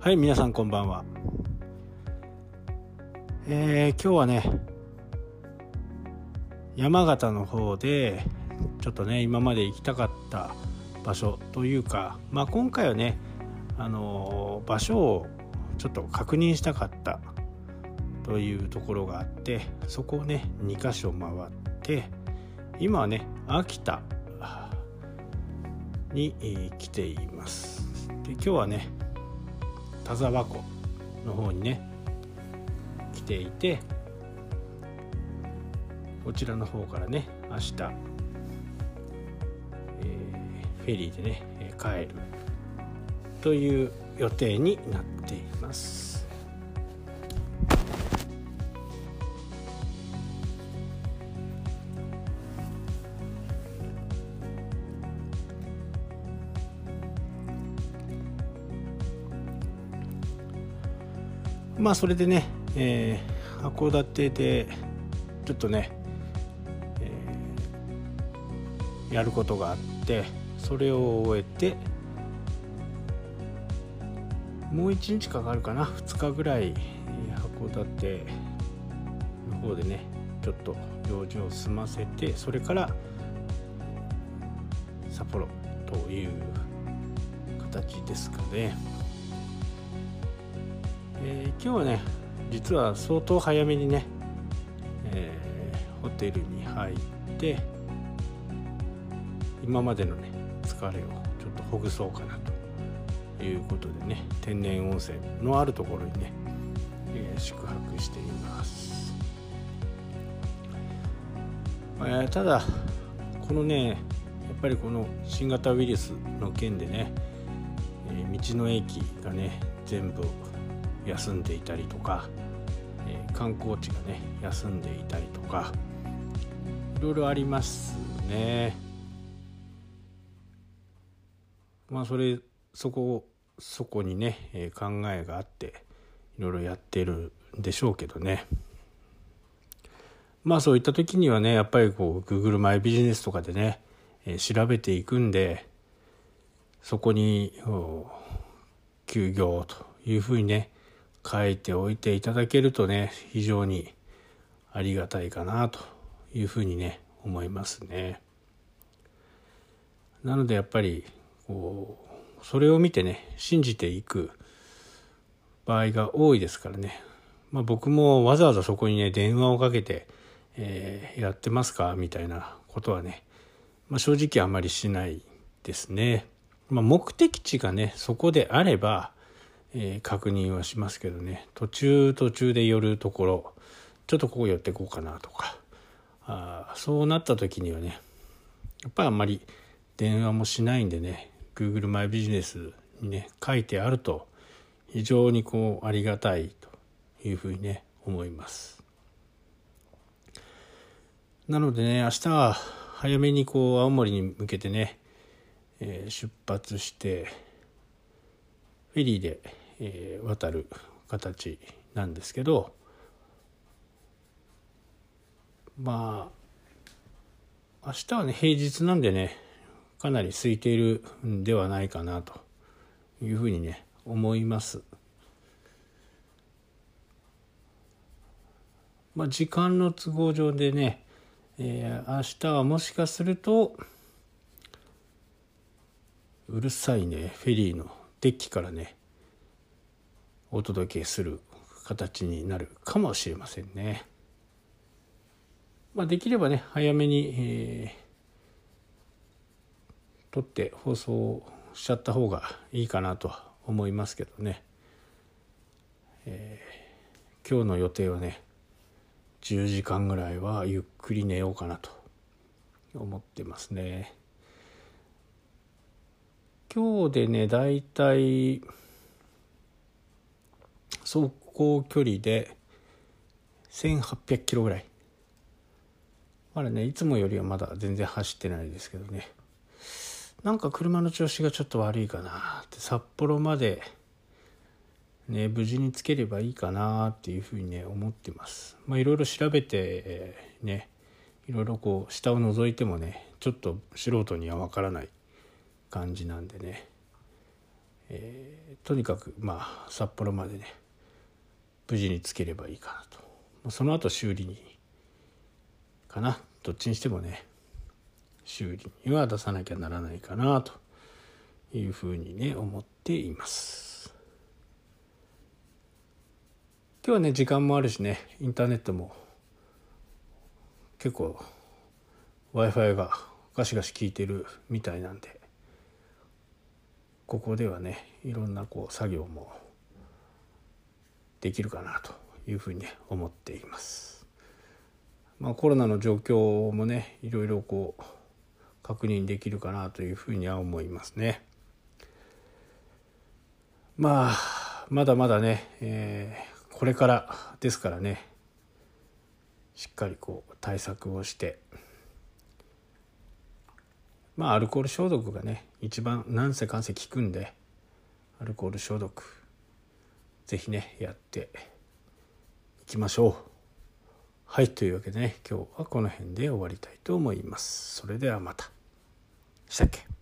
はい皆さんこんばんは。えー、今日はね山形の方でちょっとね今まで行きたかった場所というかまあ今回はねあのー、場所をちょっと確認したかったというところがあってそこをね2箇所回って今はね秋田に、来ています。で今日はね田沢湖の方にね来ていてこちらの方からね明日、えー、フェリーでね帰るという予定になっています。まあそれでね、えー、函館でちょっとね、えー、やることがあってそれを終えてもう1日かかるかな2日ぐらい函館の方でねちょっと用事を済ませてそれから札幌という形ですかね。えー、今日はね実は相当早めにね、えー、ホテルに入って今までのね疲れをちょっとほぐそうかなということでね天然温泉のあるところにね、えー、宿泊しています、えー、ただこのねやっぱりこの新型ウイルスの件でね、えー、道の駅がね全部休んでいたりとか、え、観光地がね休んでいたりとかいろいろありますね。まあそれそこそこにね、え、考えがあっていろいろやってるんでしょうけどね。まあそういった時にはねやっぱりこう Google マイビジネスとかでね、え、調べていくんでそこに休業というふうにね書いておいていただけるとね非常にありがたいかなというふうにね思いますね。なのでやっぱりこうそれを見てね信じていく場合が多いですからね、まあ、僕もわざわざそこにね電話をかけて、えー、やってますかみたいなことはね、まあ、正直あんまりしないですね。まあ、目的地がねそこであればえー、確認はしますけどね。途中途中で寄るところちょっとここ寄ってこうかなとか。あそうなった時にはねやっぱりあんまり電話もしないんでね Google マイビジネスにね書いてあると非常にこうありがたいというふうにね思います。なのでね明日は早めにこう青森に向けてね、えー、出発してフェリーで、えー、渡る形なんですけどまあ明日はね平日なんでねかなり空いているんではないかなというふうにね思います。まあ、時間の都合上でね、えー、明日はもしかするとうるさいねフェリーのデッキからねお届けする形になるかもしれませんね。まあ、できればね早めに、えー、撮って放送しちゃった方がいいかなとは思いますけどね、えー、今日の予定はね10時間ぐらいはゆっくり寝ようかなと思ってますね。今日でねだいたい走行距離で1800キロぐらい。まだねいつもよりはまだ全然走ってないですけどね。なんか車の調子がちょっと悪いかなって札幌までね無事につければいいかなっていうふうにね思ってます。まあいろいろ調べてねいろいろこう下を覗いてもねちょっと素人にはわからない感じなんでね、えー、とにかくまあ札幌までね無事につければいいかなと。その後修理にかな。どっちにしてもね修理には出さなきゃならないかなというふうにね思っています。今日はね時間もあるしねインターネットも結構 w i f i がガシガシ効いてるみたいなんでここではねいろんなこう作業もできるかなというふうに、ね、思っています。まあ、コロナの状況もねいろいろこう確認できるかなというふうには思いますね。まあまだまだね、えー、これからですからねしっかりこう対策をしてまあアルコール消毒がね一番なんせかんせ効くんでアルコール消毒ぜひねやっていきましょう。はいというわけでね今日はこの辺で終わりたいと思います。それではまた。したっけ？